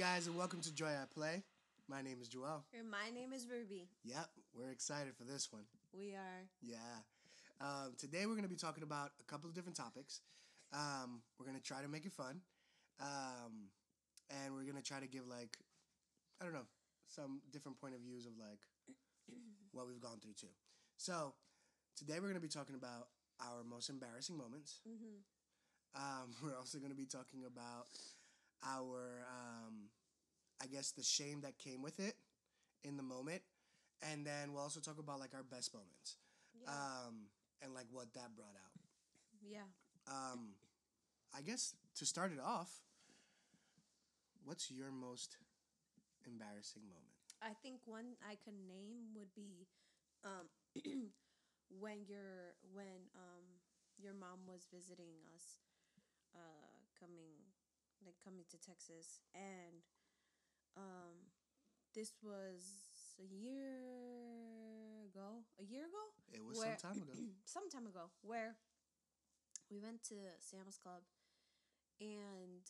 guys, and welcome to Joy at Play. My name is Joel. And my name is Ruby. Yep, we're excited for this one. We are. Yeah. Um, today we're going to be talking about a couple of different topics. Um, we're going to try to make it fun. Um, and we're going to try to give, like, I don't know, some different point of views of, like, what we've gone through, too. So, today we're going to be talking about our most embarrassing moments. Um, we're also going to be talking about our, um, I guess, the shame that came with it in the moment. And then we'll also talk about, like, our best moments Yeah. um, and like what that brought out. yeah. Um, I guess to start it off, what's your most embarrassing moment? I think one I could name would be um, when your when um, your mom was visiting us, uh, coming like coming to Texas, and um, this was a year ago. A year ago. It was Where- some time ago. some time ago where we went to Sam's Club and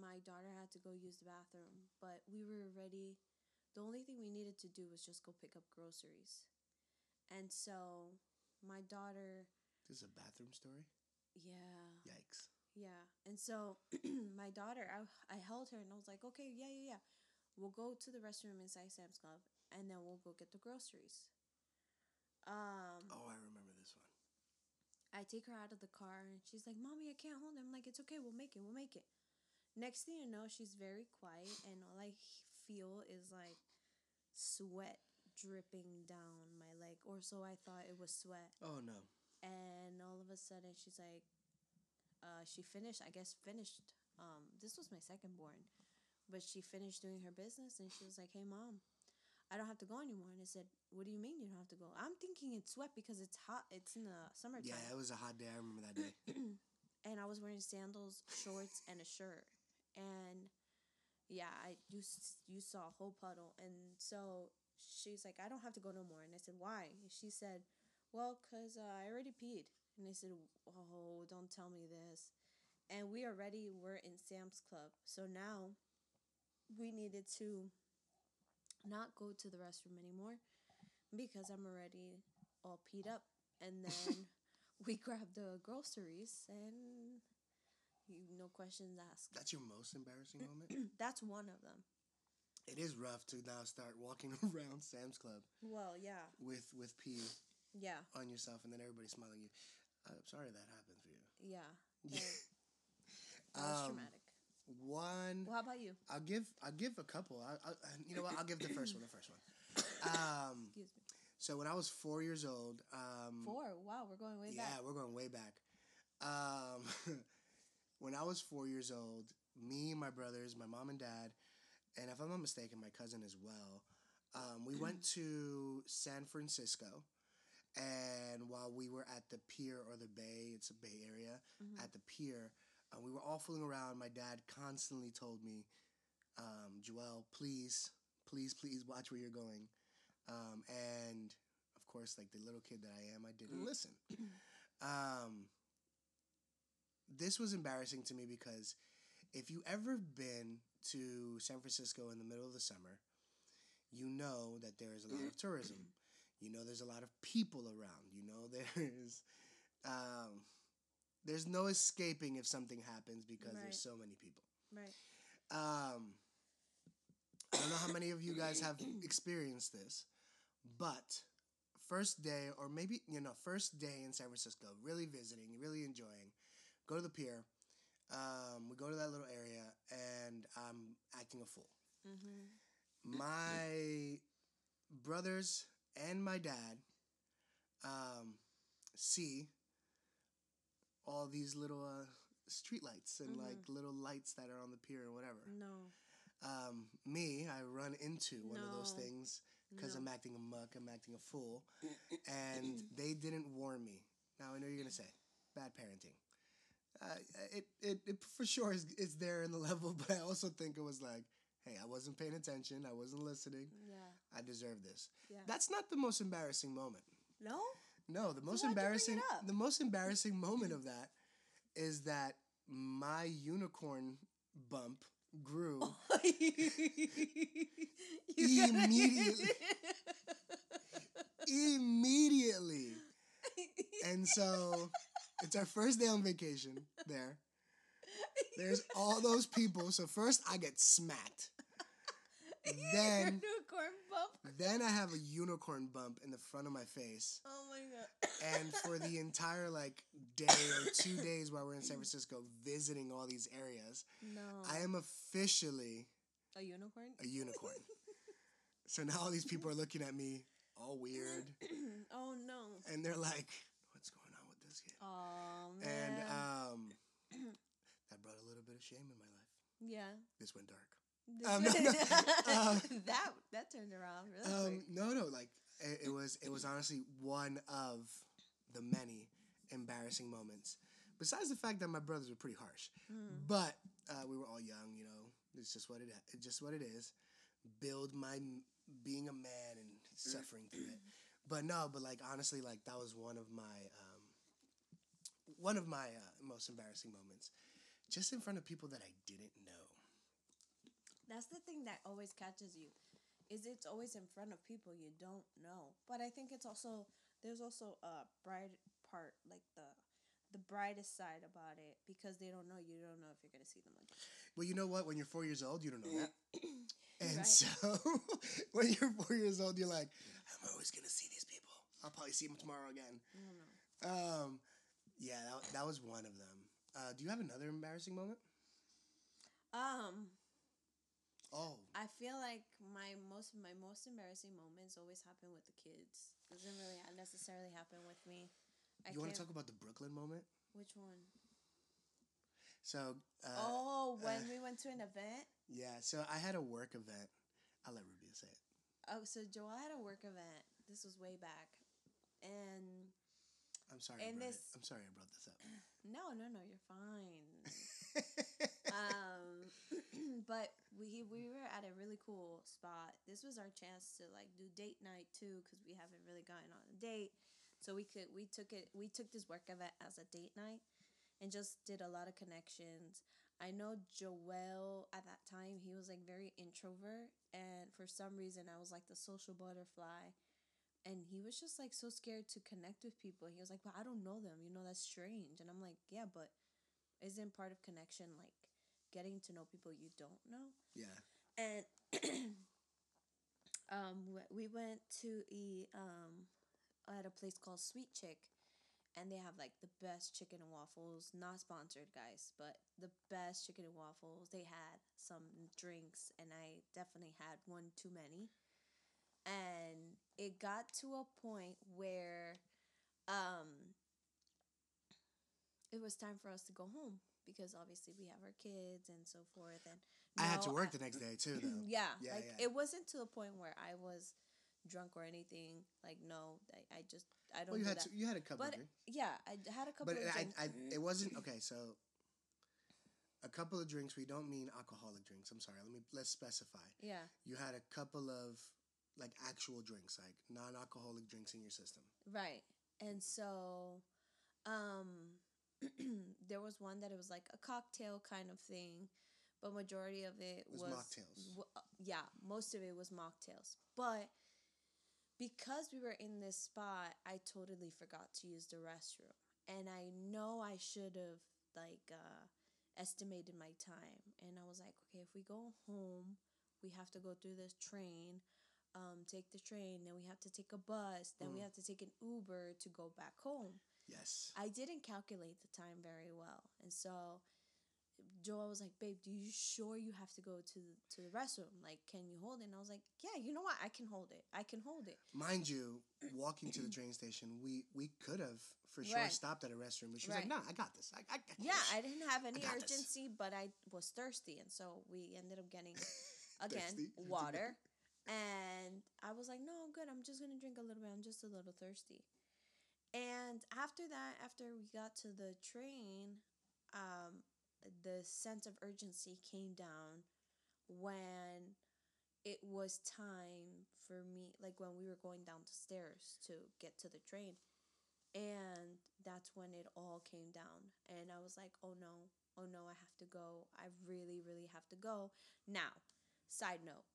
my daughter had to go use the bathroom, but we were ready. The only thing we needed to do was just go pick up groceries. And so my daughter, This is a bathroom story. yeah, Yikes! Yeah. And so my daughter, I, I held her and I was like, okay, yeah, yeah, yeah. We'll go to the restroom inside Sam's Club and then we'll go get the groceries. Um, Oh, I remember this one. I take her out of the car and she's like, Mommy, I can't hold it. I'm like, It's okay, we'll make it, we'll make it. Next thing you know, she's very quiet and all I feel is like sweat dripping down my leg, or so I thought it was sweat. Oh no! And all of a sudden, she's like, uh, She finished, I guess, finished. Um, this was my second born, but she finished doing her business and she was like, Hey, Mom. I don't have to go anymore. And I said, What do you mean you don't have to go? I'm thinking it's sweat because it's hot. It's in the summertime Yeah, it was a hot day. I remember that day. and I was wearing sandals, shorts, and a shirt. And yeah, I you you saw a whole puddle, and so she's like, I don't have to go no more. And I said, Why? And she said, Well, cause uh, I already peed. And I said, Oh, don't tell me this. And we already were in Sam's Club, so now we needed to not go to the restroom anymore because I'm already all peed up. And then we grabbed the groceries and you no questions asked. That's your most embarrassing moment. That's one of them. it is rough to now start walking around Sam's Club Well, yeah, with with pee yeah, on yourself, and then everybody smiling at you. I'm sorry that happened for you. yeah. Yeah. That was Um, traumatic. One. Well, how about you? I'll give I'll give a couple. I, I, you know what? I'll give the first one. The first one. Um, Excuse me. so when I was four years old, um, Four. Wow, we're going way yeah, back. Yeah, we're going way back. Um, when I was four years old, me, my brothers, my mom and dad, and if I'm not mistaken, my cousin as well, um, we went to San Francisco. And while we were at the pier or the bay, it's a bay area, at the pier, uh, we were all fooling around. My dad constantly told me, um, Joel, please, please, please watch where you're going. Um, and of course, like the little kid that I am, I didn't listen. Um, this was embarrassing to me because if you ever been to San Francisco in the middle of the summer, you know that there is a lot of tourism. You know there's a lot of people around. You know there's um, there's no escaping if something happens because Right. there's so many people. Right. Um, I don't know how many of you guys have experienced this, but first day, or maybe, you know, first day in San Francisco, really visiting, really enjoying, go to the pier. Um, we go to that little area, and I'm acting a fool. Mm-hmm. My brothers and my dad um, see all these little uh, street lights and like little lights that are on the pier or whatever No. um, me, I run into one of those things because No. I'm acting a muck, I'm acting a fool, and they didn't warn me. Now I know you're gonna say, bad parenting. Uh, it, it it for sure is is there in the level, but I also think it was like, hey, I wasn't paying attention, I wasn't listening, Yeah. I deserve this. Yeah. That's not the most embarrassing moment. No. No, the most why'd you bring it embarrassing the most embarrassing moment of that is that my unicorn bump grew Immediately. immediately. And so it's our first day on vacation there. There's all those people. So first I get smacked. Then then I have a unicorn bump in the front of my face. Oh my god. And for the entire like day or two days while we're in San Francisco visiting all these areas, No. I am officially a unicorn? a unicorn. so now all these people are looking at me all weird oh no. and they're like, What's going on with this kid? Oh man. And um that brought a little bit of shame in my life. yeah. This went dark. Um, was- no, um, that that turned around really Um, quick. no, no, like it, it was. It was honestly one of the many embarrassing moments. Besides the fact that my brothers were pretty harsh, Mm. but uh, we were all young. You know, it's just what it. It's just what it is. Build my being a man and suffering through it. But no, but like honestly, like that was one of my um, one of my uh, most embarrassing moments, just in front of people that I didn't know. That's the thing that always catches you. Is it's always in front of people you don't know. But I think it's also there's also a bright part like the the brightest side about it because they don't know you don't know if you're gonna see them again. Well, you know what? When you're four years old, you don't know that. And Right. so when you're four years old, you're like, I'm always gonna see these people. I'll probably see them tomorrow again. I don't know. Um, yeah, that, that was one of them. Uh, do you have another embarrassing moment? Um, Oh, I feel like my most my most embarrassing moments always happen with the kids. It doesn't really necessarily happen with me. I you want to talk about the Brooklyn moment? which one? So, uh, oh, when uh, we went to an event. yeah, so I had a work event. I'll let Rubia say it. Oh, so Joel had a work event. This was way back, and I'm sorry. And this- it. I'm sorry I brought this up. No, no, no, you're fine. um, but we we were at a really cool spot. This was our chance to like do date night too, because we haven't really gotten on a date. So we could we took it we took this work event as a date night, and just did a lot of connections. I know Joel at that time he was like very introvert, and for some reason I was like the social butterfly. And he was just like so scared to connect with people. He was like, "But I don't know them. You know that's strange." And I'm like, "Yeah, but isn't part of connection like getting to know people you don't know yeah. and um we- we went to a um at a place called sweet chick and they have like the best chicken and waffles not sponsored guys but the best chicken and waffles they had some drinks and i definitely had one too many and it got to a point where um it was time for us to go home because obviously we have our kids and so forth and I had to work I- the next day too, though. yeah, Yeah, like yeah. it wasn't to the point where I was drunk or anything. Like no, I, I just I don't Well, you do had to, you had a couple but of drinks, yeah, I had a couple but of I, drinks. I, it wasn't okay. So, a couple of drinks. We don't mean alcoholic drinks. I'm sorry. Let me let's specify. yeah, You had a couple of like actual drinks, like non-alcoholic drinks in your system. right. And so, um, there was one that it was like a cocktail kind of thing, but majority of it Was was, mocktails. w- yeah, most of it was mocktails. But because we were in this spot, I totally forgot to use the restroom, and I know I should have like uh, estimated my time, and I was like, okay, if we go home, we have to go through this train. Um, take the train, then we have to take a bus, then we Mm. have to take an Uber to go back home. Yes. I didn't calculate the time very well, and so Joel was like, "Babe, do you sure you have to go to the, to the restroom? Like, can you hold it?" And I was like, "Yeah, you know what? I can hold it. I can hold it." Mind you, walking to the train station, we we could have for sure Right. stopped at a restroom, but she was Right. like, "Nah, I got this. I, I got Yeah. I didn't have any got this. urgency, but I was thirsty, and so we ended up getting again water. And I was like, "No, I'm good. I'm just gonna drink a little bit. I'm just a little thirsty." And after that, after we got to the train, um, the sense of urgency came down when it was time for me, like when we were going down the stairs to get to the train. And that's when it all came down. And I was like, oh no, oh no, I have to go. I really, really have to go. Now, side note,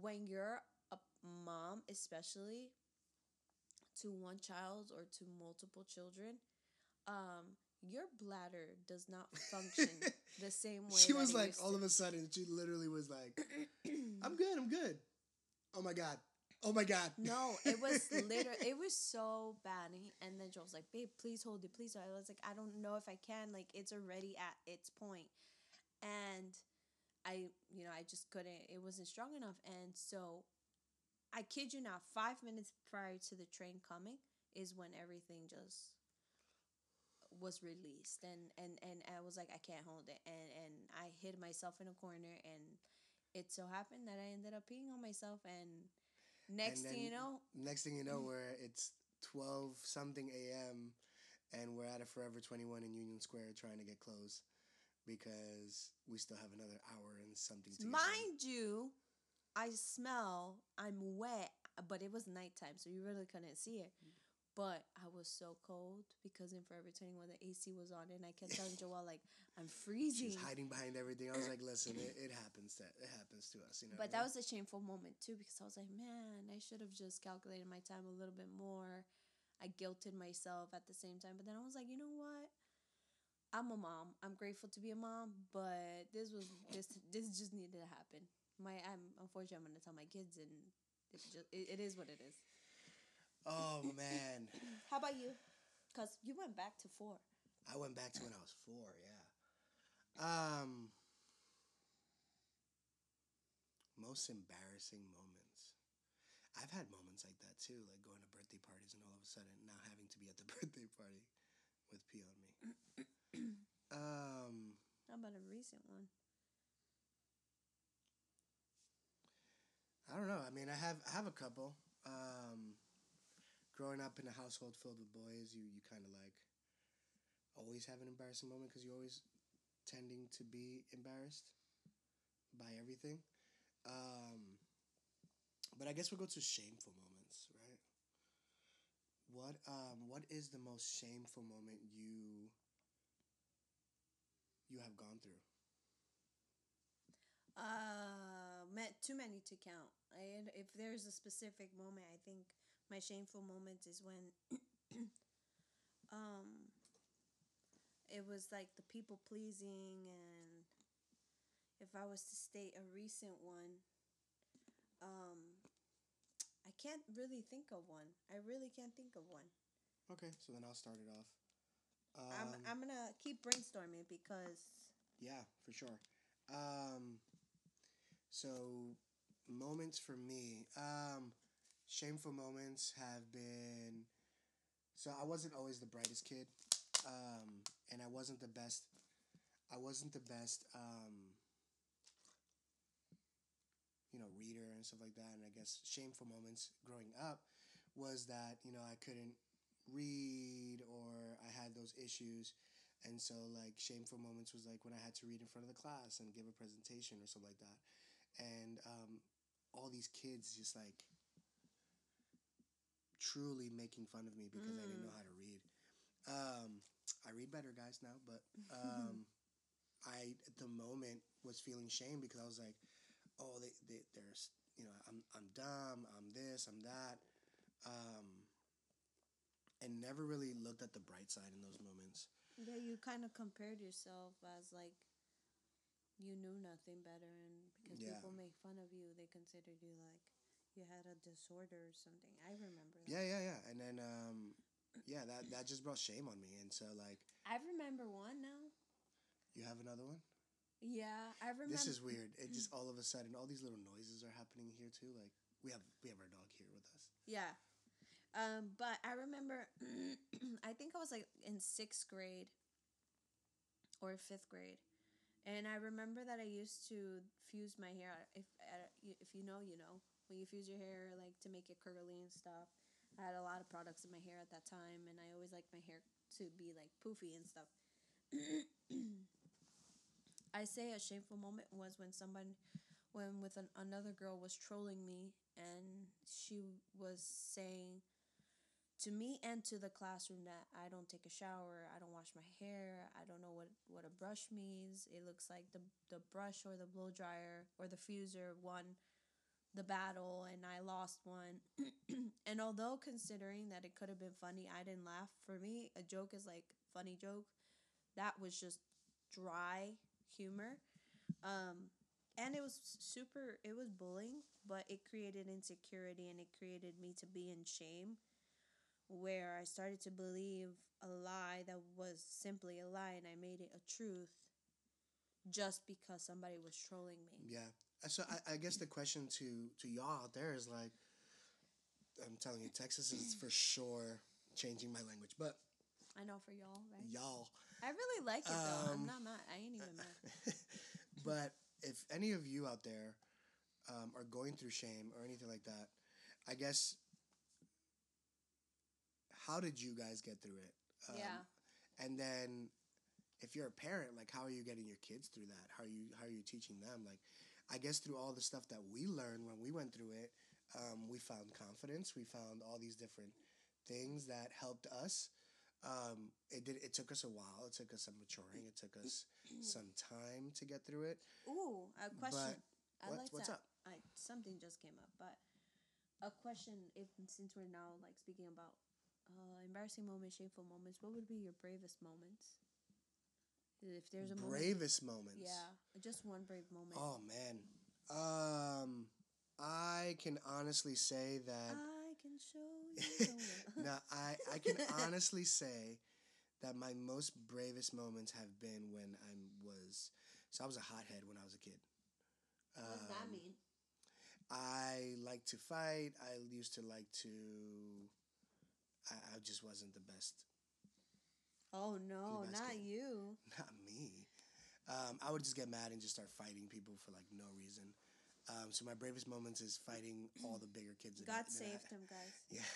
when you're a mom, especially to one child or to multiple children, um, your bladder does not function the same way. She was like, all to. of a sudden, she literally was like, I'm good, I'm good. Oh my God. Oh my God. No, it was literally it was so bad. And, he, and then Joel's like, "Babe, please hold it, please." I was like, "I don't know if I can. Like, it's already at its point." And I, you know, I just couldn't. It wasn't strong enough, and so I kid you not. Five minutes prior to the train coming is when everything just was released, and and and I was like, I can't hold it, and and I hid myself in a corner, and it so happened that I ended up peeing on myself, and next And thing you know, Next thing you know, where it's 12 something a.m. and we're at a Forever 21 in Union Square trying to get clothes because we still have another hour and something to. Mind you, I smell, I'm wet, but it was nighttime, so you really couldn't see it. Mm. But I was so cold because in Forever 21 the AC was on, and I kept telling Joel like I'm freezing. was hiding behind everything. I was like, listen, it, it happens to it happens to us, you know. But I that mean? was a shameful moment too because I was like, man, I should have just calculated my time a little bit more. I guilted myself at the same time, but then I was like, you know what? I'm a mom. I'm grateful to be a mom, but this was this this just needed to happen. My I'm unfortunately I'm gonna tell my kids, and it's just it, it is what it is. Oh man, How about you? Cause you went back to four. I went back to when I was four. Yeah. Um. Most embarrassing moments. I've had moments like that too, like going to birthday parties and all of a sudden not having to be at the birthday party with pee on me. Um. How about a recent one? I don't know. I mean, I have I have a couple. Um, growing up in a household filled with boys, you you kind of like always have an embarrassing moment because you're always tending to be embarrassed by everything. Um, but I guess we'll go to shameful moments, right? What um what is the most shameful moment you you have gone through? Uh, met too many to count. I, if there's a specific moment, I think my shameful moment is when, um, it was like the people pleasing, and if I was to state a recent one, um, I can't really think of one. I really can't think of one. Okay, so then I'll start it off. Um, I'm I'm gonna keep brainstorming because Yeah, for sure. Um, so moments for me, um, shameful moments have been. So I wasn't always the brightest kid, um, and I wasn't the best. I wasn't the best, um, you know, reader and stuff like that. And I guess shameful moments growing up was that you know I couldn't read or I had those issues. And so, like, shameful moments was like when I had to read in front of the class and give a presentation or something like that. And um, all these kids just like truly making fun of me because I didn't know how to read. Um, I read better, guys, now, but um, I, at the moment, was feeling shame because I was like, oh, they, they, there's, you know, I'm, I'm dumb, I'm this, I'm that. And never really looked at the bright side in those moments. yeah, you kind of compared yourself as like you knew nothing better, and because Yeah. people make fun of you, they considered you like you had a disorder or something. I remember. That. Yeah, yeah, yeah. And then um yeah, that that just brought shame on me. And so like I remember one now. you have another one? Yeah, I remember. This is weird. It just all of a sudden all these little noises are happening here too. Like we have we have our dog here with us. Yeah. Um, but I remember, I think I was like in sixth grade or fifth grade, and I remember that I used to fuse my hair. If uh, you- if you know, you know, when you fuse your hair like to make it curly and stuff. I had a lot of products in my hair at that time, and I always liked my hair to be like poofy and stuff. I say a shameful moment was when someone, when with an, another girl was trolling me, and she was saying to me and to the classroom that I don't take a shower, I don't wash my hair, I don't know what what a brush means. It looks like the the brush or the blow dryer or the fuser won the battle and I lost one. and although considering that it could have been funny, I didn't laugh. For me, a joke is like funny joke. That was just dry humor. Um and it was super it was bullying, but it created insecurity and it created me to be in shame where I started to believe a lie that was simply a lie and I made it a truth just because somebody was trolling me. Yeah. Uh, So I, I guess the question to to y'all out there is like, I'm telling you, Texas is for sure changing my language, but I know for y'all, right? y'all. I really like it though. I'm Um, not mad. I ain't even mad. but if any of you out there um, are going through shame or anything like that, I guess how did you guys get through it? Um, yeah. And then if you're a parent, like how are you getting your kids through that? How are you how are you teaching them? Like I guess through all the stuff that we learned when we went through it, um, we found confidence. We found all these different things that helped us. Um, it did. It took us a while. It took us some maturing. It took us some time to get through it. Ooh, a question. I what- like what's that. up? I something just came up, but a question. If since we're now like speaking about uh, embarrassing moments, shameful moments, what would be your bravest moments? If there's a moment, Bravest moments. yeah, just one brave moment. Oh man. Um, I can honestly say that. I can show you. the way. no, I, I can honestly say that my most bravest moments have been when I was so I was a hothead when I was a kid. what does that Um, mean? I like to fight. I used to like to. I, I just wasn't the best. Oh no, not kid. you. Not me. Um, I would just get mad and just start fighting people for like no reason. Um, so my bravest moments is fighting all the bigger kids. God that saved him, guys. yeah,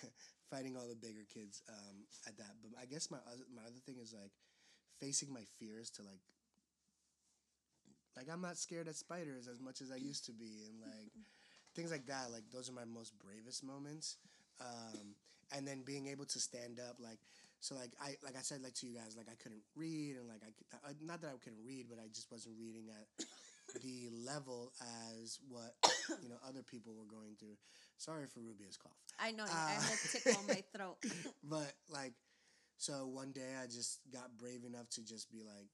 fighting all the bigger kids um, at that. But I guess my other, my other thing is like facing my fears to like like I'm not scared of spiders as much as I used to be, and like things like that. Like those are my most bravest moments. Um, and then being able to stand up, like so, like I like I said, like to you guys, like I couldn't read, and like I uh, not that I couldn't read, but I just wasn't reading at the level as what you know other people were going through. Sorry for Rubia's cough. I know. I Uh, had a tickle on my throat. but like so one day i just got brave enough to just be like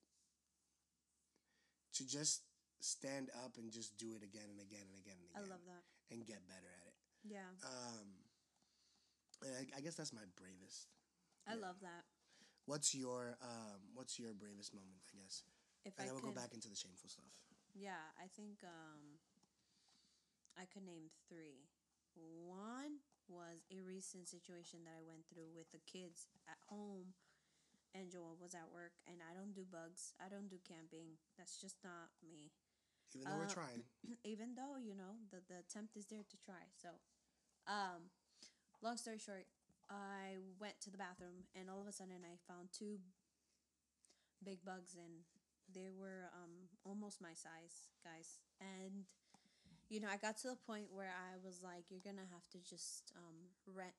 to just stand up and just do it again and again and again and I again love that. and get better at it Yeah, um I, I guess that's my bravest I Yeah. love that. what's your um what's your bravest moment i guess If and I then we'll could, go back into the shameful stuff Yeah, I think um, I could name three. One was a recent situation that I went through with the kids at home, and Joel was at work, and I don't do bugs. I don't do camping. That's just not me. even though we're Uh, trying Even though you know the the attempt is there to try. So, um, long story short, I went to the bathroom, and all of a sudden I found two big bugs and they were um almost my size guys. And you know i got to the point where i was like you're gonna have to just um rent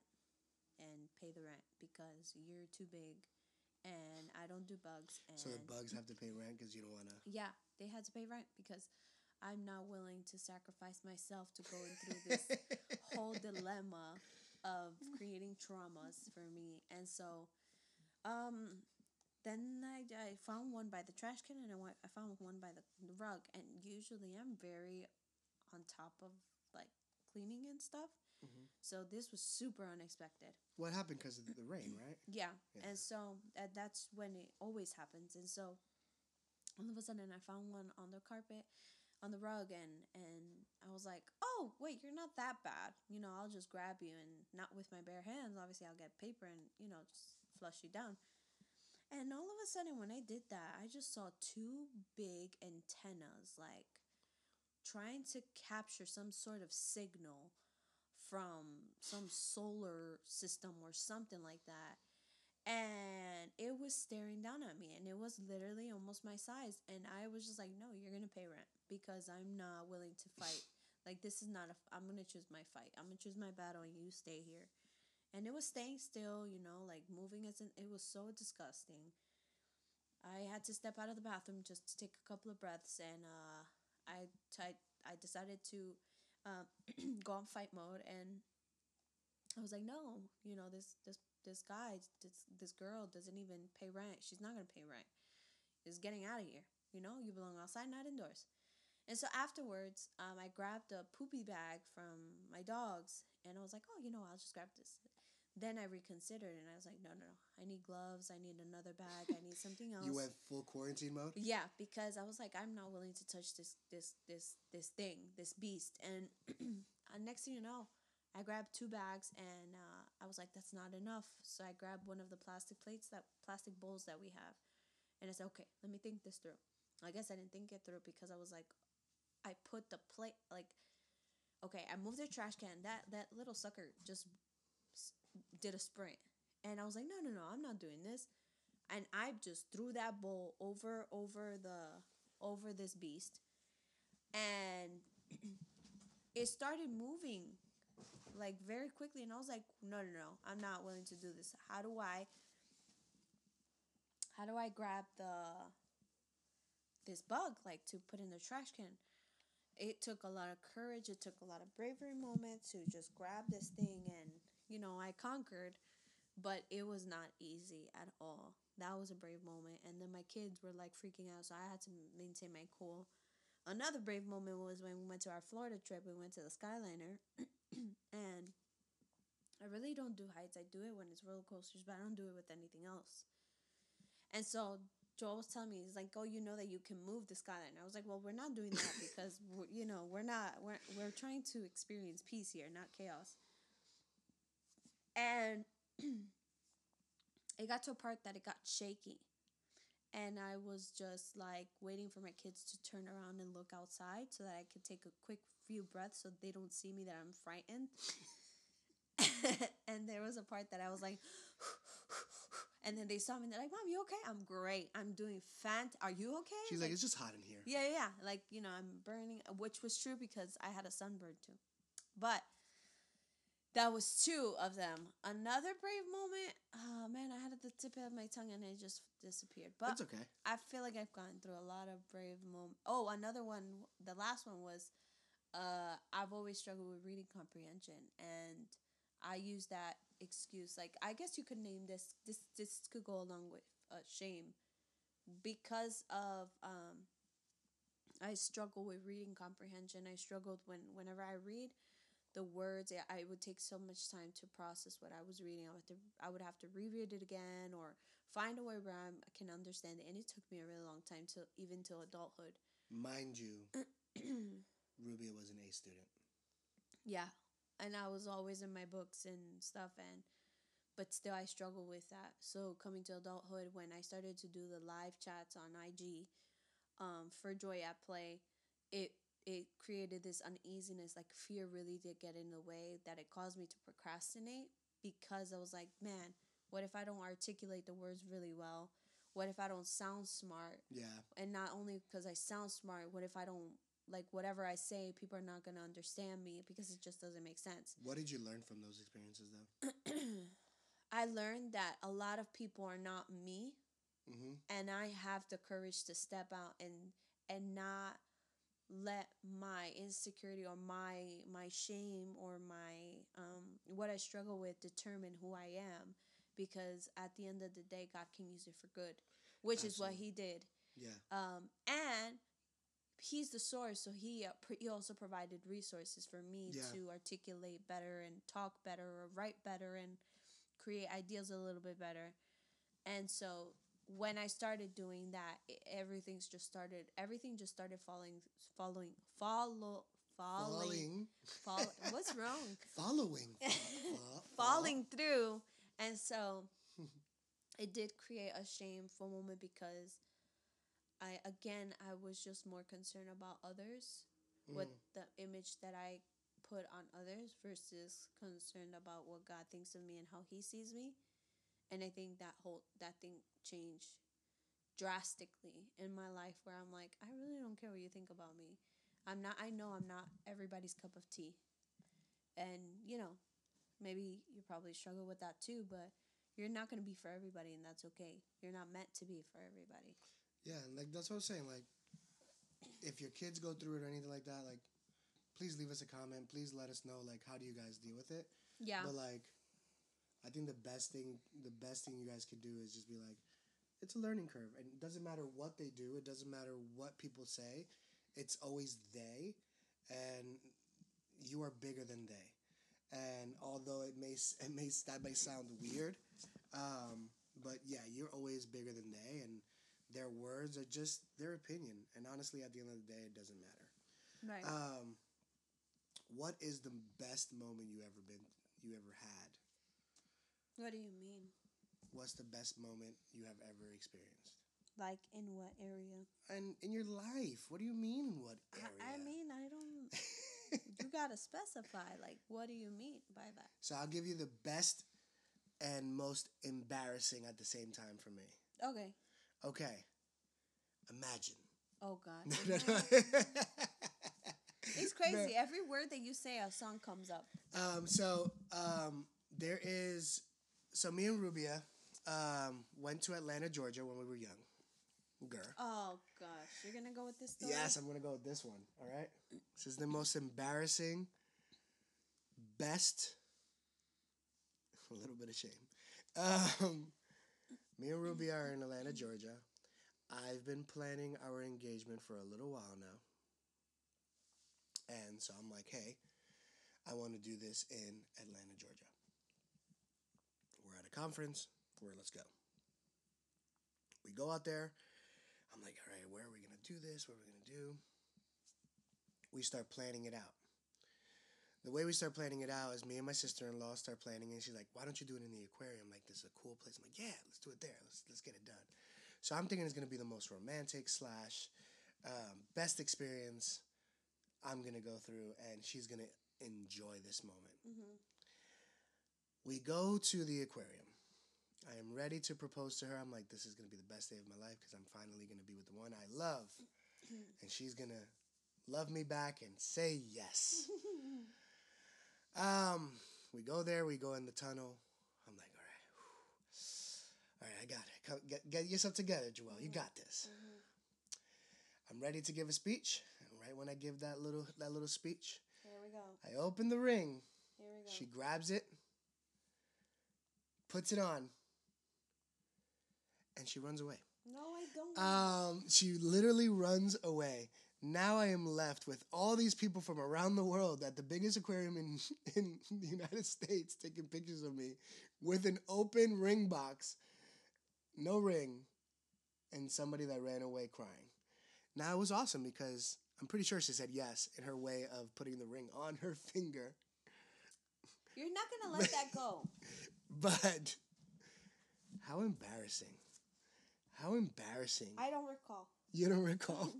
and pay the rent because you're too big and i don't do bugs and so the bugs have to pay rent because you don't want to yeah they had to pay rent because i'm not willing to sacrifice myself to going through this whole dilemma of creating traumas for me. And so, um, then I, I found one by the trash can and I, went, I found one by the, rug. And usually I'm very on top of like cleaning and stuff. Mhm. So this was super unexpected. what happened because of the rain right Yeah. Yeah. And so that, that's when it always happens. And so all of a sudden I found one on the carpet on the rug and and I was like, "Oh, wait, you're not that bad. You know, I'll just grab you and not with my bare hands. Obviously, I'll get paper and, you know, just flush you down." And all of a sudden when I did that, I just saw two big antennas like trying to capture some sort of signal from some solar system or something like that and it was staring down at me and it was literally almost my size and i was just like no you're gonna pay rent because i'm not willing to fight like this is not a i'm gonna choose my fight i'm gonna choose my battle and you stay here and it was staying still. You know, like moving as in it was so disgusting. I had to step out of the bathroom just to take a couple of breaths, and uh, I t- I decided to uh, go on fight mode, and I was like, no, you know this this this guy, this this girl doesn't even pay rent. She's not gonna pay rent. Is getting out of here. You know, you belong outside, not indoors. And so afterwards, um, I grabbed a poopy bag from my dogs, and I was like, oh, you know, I'll just grab this. Then I reconsidered, and I was like, no, no, no. I need gloves. I need another bag. I need something else. you went full quarantine mode. Yeah, because I was like, I'm not willing to touch this this this this thing, this beast. And uh, next thing you know, I grabbed two bags, and uh, I was like, that's not enough. So I grabbed one of the plastic plates, that plastic bowls that we have, and I said, okay, let me think this through. I guess I didn't think it through because I was like, I put the plate like, okay, I moved the trash can. That that little sucker just did a sprint, and I was like, no, no, no, I'm not doing this, and I just threw that bowl over over the over this beast, and it started moving like very quickly, and I was like, no, no, no, I'm not willing to do this. How do I? How do I grab the this bug like to put in the trash can? It took a lot of courage. It took a lot of bravery moment to just grab this thing, and you know I conquered, but it was not easy at all. That was a brave moment, and then my kids were like freaking out, so I had to maintain my cool. Another brave moment was when we went to our Florida trip. We went to the Skyliner, and I really don't do heights. I do it when it's roller coasters, but I don't do it with anything else. And so Joel was telling me, he's like, "Oh, you know that you can move the skyline." And I was like, "Well, we're not doing that because we're, you know we're not we're we're trying to experience peace here, not chaos." And it got to a part that it got shaky, and I was just like waiting for my kids to turn around and look outside so that I could take a quick few breaths so they don't see me that I'm frightened. and there was a part that I was like, and then they saw me and they're like, "Mom, you okay?" I'm great. I'm doing fant. Are you okay? She's like, it's just hot in here. yeah, yeah, yeah. Like you know, I'm burning, which was true because I had a sunburn too. But that was two of them. Another brave moment. Oh man, I had at the tip of my tongue and it just disappeared. But It's okay. I feel like I've gone through a lot of brave moments. Oh, another one. The last one was, uh, I've always struggled with reading comprehension, and I use that excuse. Like, I guess you could name this. This this could go along with uh, shame, because of um. I struggle with reading comprehension. I struggled when whenever I read the words, I- I would take so much time to process what I was reading. I would have to, I would have to reread it again or find a way where I'm, I can understand it. And it took me a really long time to even till adulthood. Mind you, Rubia was an A student. yeah, and I was always in my books and stuff, and but still I struggle with that. So coming to adulthood, when I started to do the live chats on IG, um, for Joy at Play, it it created this uneasiness, like fear really did get in the way that it caused me to procrastinate because I was like, man, what if I don't articulate the words really well? What if I don't sound smart? Yeah. and not only because I sound smart, what if I don't like whatever I say, people are not gonna understand me because it just doesn't make sense. What did you learn from those experiences, though? I learned that a lot of people are not me, Mm-hmm. and I have the courage to step out and and not let my insecurity or my my shame or my um what I struggle with determine who I am because at the end of the day God can use it for good which is what he did Yeah. um, and he's the source so he uh, pr- he also provided resources for me Yeah. to articulate better and talk better or write better and create ideas a little bit better and so when i started doing that i everything's just started everything just started falling following follow falling Falling. fall, what's wrong Following. Fa- fa- falling through. And so it did create a shameful moment because I again I was just more concerned about others, Mm. the image that I put on others versus concerned about what God thinks of me and how he sees me. And I think that whole that thing changed drastically in my life where I'm like, I really don't care what you think about me. I'm not I know I'm not everybody's cup of tea. And, you know, maybe you probably struggle with that too, but you're not going to be for everybody, and that's okay. You're not meant to be for everybody. Yeah, and like that's what I'm saying. Like, if your kids go through it or anything like that, like, please leave us a comment. Please let us know like how do you guys deal with it. Yeah. But like, I think the best thing, the best thing you guys could do is just be like, it's a learning curve, and it doesn't matter what they do. It doesn't matter what people say. It's always they, and you are bigger than they. And although it may it may that may sound weird, um, but yeah, you're always bigger than they, and their words are just their opinion. And honestly, at the end of the day, it doesn't matter. right. Um, what is the best moment you ever been you ever had? what do you mean? What's the best moment you have ever experienced? Like in what area? And in your life, what do you mean in what area? I, I mean, I don't. you gotta specify. Like, what do you mean by that? so I'll give you the best and most embarrassing at the same time for me. Okay. Okay. Imagine. Oh God. No, no, No. no. It's crazy. Every word that you say, a song comes up. Um, so um, there is. So me and Rubia um, went to Atlanta, Georgia when we were young. Girl. Oh gosh, you're gonna go with this story? Yes, I'm gonna go with this one. All right. This is the most embarrassing, best. A little bit of shame. Um, me and Ruby are in Atlanta, Georgia. I've been planning our engagement for a little while now. And so I'm like, hey, I want to do this in Atlanta, Georgia. We're at a conference. Where let's go. We go out there. I'm like, all right, where are we gonna do this? What are we gonna do? We start planning it out. The way we start planning it out is me and my sister in law start planning, and she's like, "Why don't you do it in the aquarium? Like this is a cool place." I'm like, "Yeah, let's do it there. Let's let's get it done." So I'm thinking it's gonna be the most romantic slash um, best experience I'm gonna go through, and she's gonna enjoy this moment. Mm-hmm. We go to the aquarium. I am ready to propose to her. I'm like, this is gonna be the best day of my life because I'm finally gonna be with the one I love, and she's gonna love me back and say yes. Um, we go there. We go in the tunnel. I'm like, all right, whew. all right, I got it. Come, get get yourself together, Joel. You got this. I'm ready to give a speech. And right when I give that little that little speech, Here we go. I open the ring. Here we go. She grabs it, puts it on, and she runs away. no, I don't. Um, she literally runs away. Now I am left with all these people from around the world at the biggest aquarium in in the United States taking pictures of me with an open ring box, no ring, and somebody that ran away crying. Now it was awesome because I'm pretty sure she said yes in her way of putting the ring on her finger. You're not gonna let that go. But how embarrassing. How embarrassing. I don't recall. You don't recall?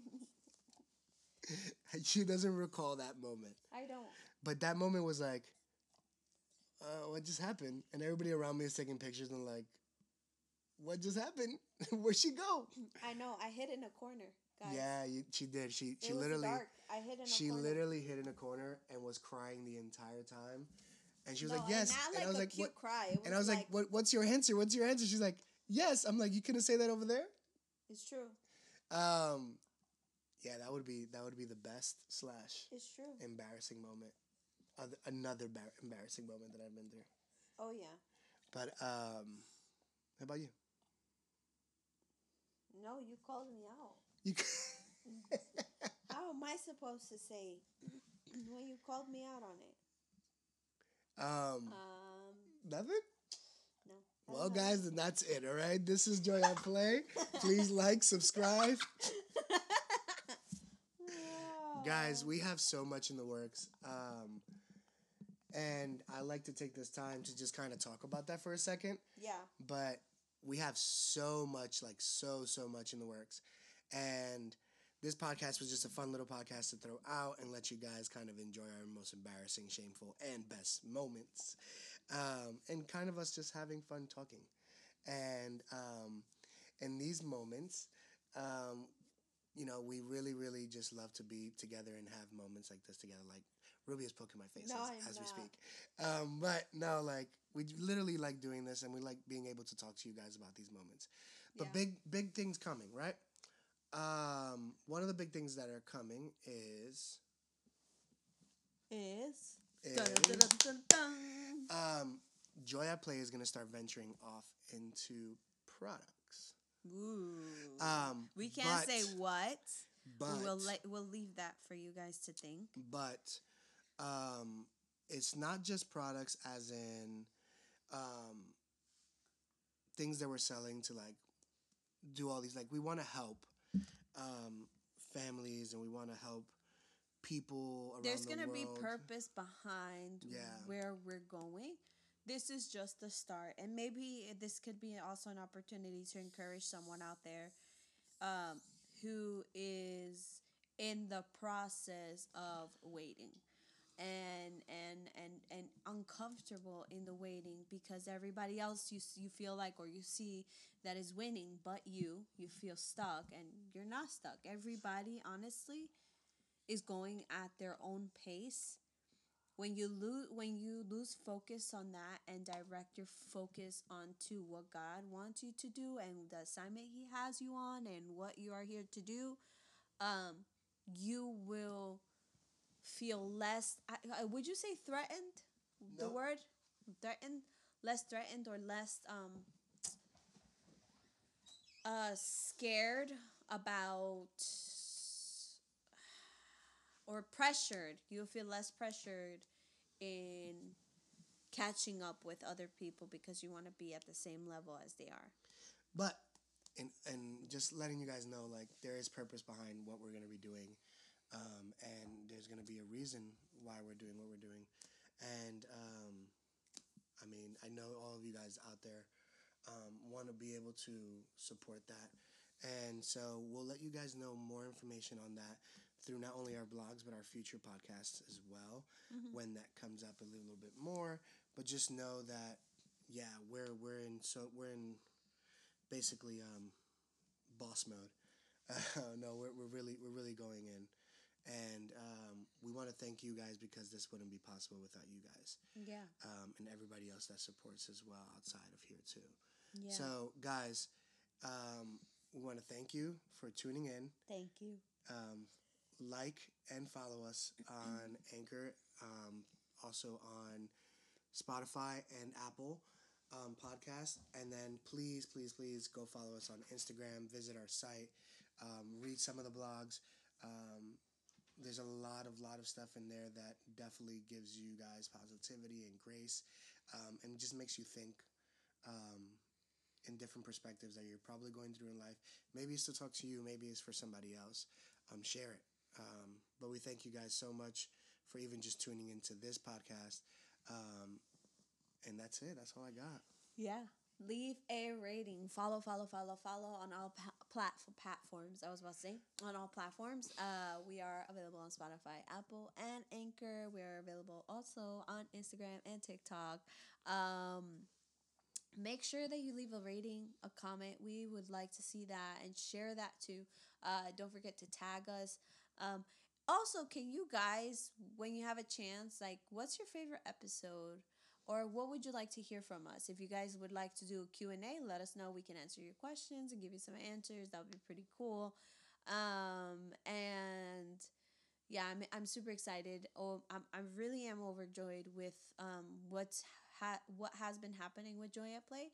she doesn't recall that moment. I don't. But that moment was like, uh, what just happened? And everybody around me is taking pictures and like, what just happened? Where'd she go? I know. I hid in a corner, guys. Yeah, you, she did. She she it was literally dark. I hid in a she corner. literally hid in a corner and was crying the entire time. And she was no, like, "Yes." And, not And, I was like, "What?" cry. And I was like, "What? What's your answer? What's your answer?" She's like, "Yes." I'm like, "You couldn't say that over there." It's true. Um, yeah, that would be that would be the best slash It's true. embarrassing moment. Other, another bar- embarrassing moment that I've been through. Oh yeah. But um, how about you? No, you called me out. You. How am I supposed to say when you called me out on it? um, Um, nothing. no. Well, guys, then that's it. All right. This is Joy at Play. Please like, subscribe. Guys, we have so much in the works. Um, and I like to take this time to just kind of talk about that for a second. Yeah. But we have so much, like so, so much in the works. And this podcast was just a fun little podcast to throw out and let you guys kind of enjoy our most embarrassing, shameful, and best moments. Um, and kind of us just having fun talking. And um, in these moments, um, you know, we really, really just love to be together and have moments like this together. Like Ruby is poking my face No, as, as we speak. um, but no, like we literally like doing this, and we like being able to talk to you guys about these moments. But Yeah. big, big things coming, right? Um, one of the big things that are coming is Is. is Dun, dun, dun, um, Joy at Play is going to start venturing off into products. Ooh. Um, we can't say what. but we'll let we'll leave that for you guys to think. but um, it's not just products as in um, things that we're selling to like do all these like we want to help um, families and we want to help people around There's the gonna be purpose behind Yeah. where we're going. This is just the start, and maybe this could be also an opportunity to encourage someone out there um, who is in the process of waiting and and and and uncomfortable in the waiting because everybody else you you feel like or you see that is winning but you you feel stuck and you're not stuck. Everybody honestly is going at their own pace when you lose when you lose focus on that and direct your focus onto what God wants you to do and the assignment he has you on and what you are here to do um you will feel less I, would you say threatened? The word? Threatened? Less threatened or less um uh scared about or pressured you'll feel less pressured in catching up with other people because you want to be at the same level as they are. But and and just letting you guys know, like there is purpose behind what we're gonna be doing, um, and there's gonna be a reason why we're doing what we're doing, and um, I mean I know all of you guys out there um, want to be able to support that, and so we'll let you guys know more information on that through not only our blogs but our future podcasts as well Mhm. when that comes up a little bit more. But just know that yeah, we're we're in so we're in basically um, boss mode. Uh, no, we're, we're really we're really going in, and um, we want to thank you guys because this wouldn't be possible without you guys yeah um, and everybody else that supports as well outside of here too. yeah So guys, um, we want to thank you for tuning in. thank you Um, like and follow us on Anchor, um, also on Spotify and Apple um, podcast. And then please, please, please go follow us on Instagram, visit our site, um, read some of the blogs. Um, there's a lot of lot of stuff in there that definitely gives you guys positivity and grace, um, and just makes you think um, in different perspectives that you're probably going through in life. Maybe it's to talk to you, maybe it's for somebody else. Um, share it. Um, but we thank you guys so much for even just tuning into this podcast. Um, and that's it. That's all I got. Yeah. Leave a rating. Follow, follow, follow, follow on all pa- platform platforms. I was about to say on all platforms. Uh, we are available on Spotify, Apple, and Anchor. We are available also on Instagram and TikTok. Um, make sure that you leave a rating, a comment. We would like to see that and share that too. Uh, don't forget to tag us. Um, also, can you guys, when you have a chance, like, what's your favorite episode? or what would you like to hear from us? If you guys would like to do a q&a let us know. We can answer your questions and give you some answers. That would be pretty cool. Um, and yeah i'm, I'm super excited. Oh I'm, i really am overjoyed with um, what's ha- what has been happening with joy at play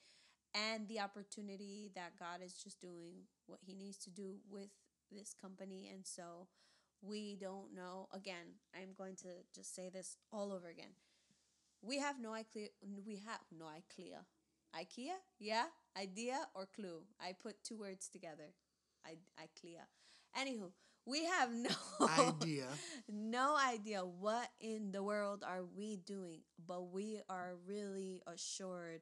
and the opportunity that god is just doing what he needs to do with this company. And so we don't know again i'm going to just say this all over again we have no idea. We have no idea. IKEA? Yeah, idea or clue. I put two words together. I IKEA. Anywho, we have no Idea. no idea what in the world are we doing, but we are really assured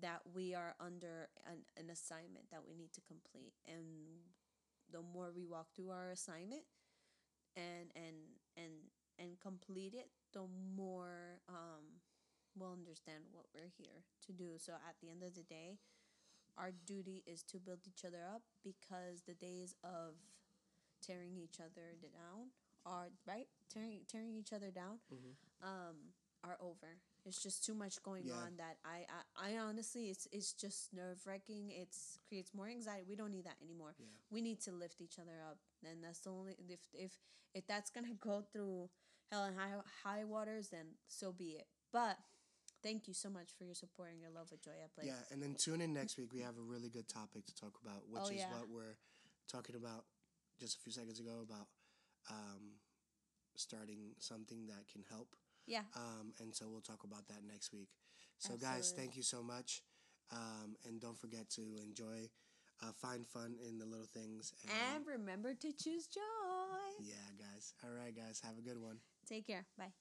that we are under an, an assignment that we need to complete, and the more we walk through our assignment and and and and complete it, the more um we'll understand what we're here to do. So at the end of the day, our duty is to build each other up because the days of tearing each other down are right tearing tearing each other down Mhm. um are over. It's just too much going Yeah. on that I, I I honestly it's it's just nerve wracking. It's creates more anxiety. We don't need that anymore. Yeah. We need to lift each other up, and that's the only if if if that's gonna go through hell and high high waters, then so be it. But thank you so much for your support and your love with Joy Play. Yeah, and then tune in next week. We have a really good topic to talk about, which Oh, is yeah. what we're talking about just a few seconds ago about um, starting something that can help. Yeah. Um, and so we'll talk about that next week. So, Absolutely. guys, thank you so much. Um, and don't forget to enjoy, uh, find fun in the little things. And, and remember to choose joy. Yeah, guys. All right, guys. Have a good one. Take care. Bye.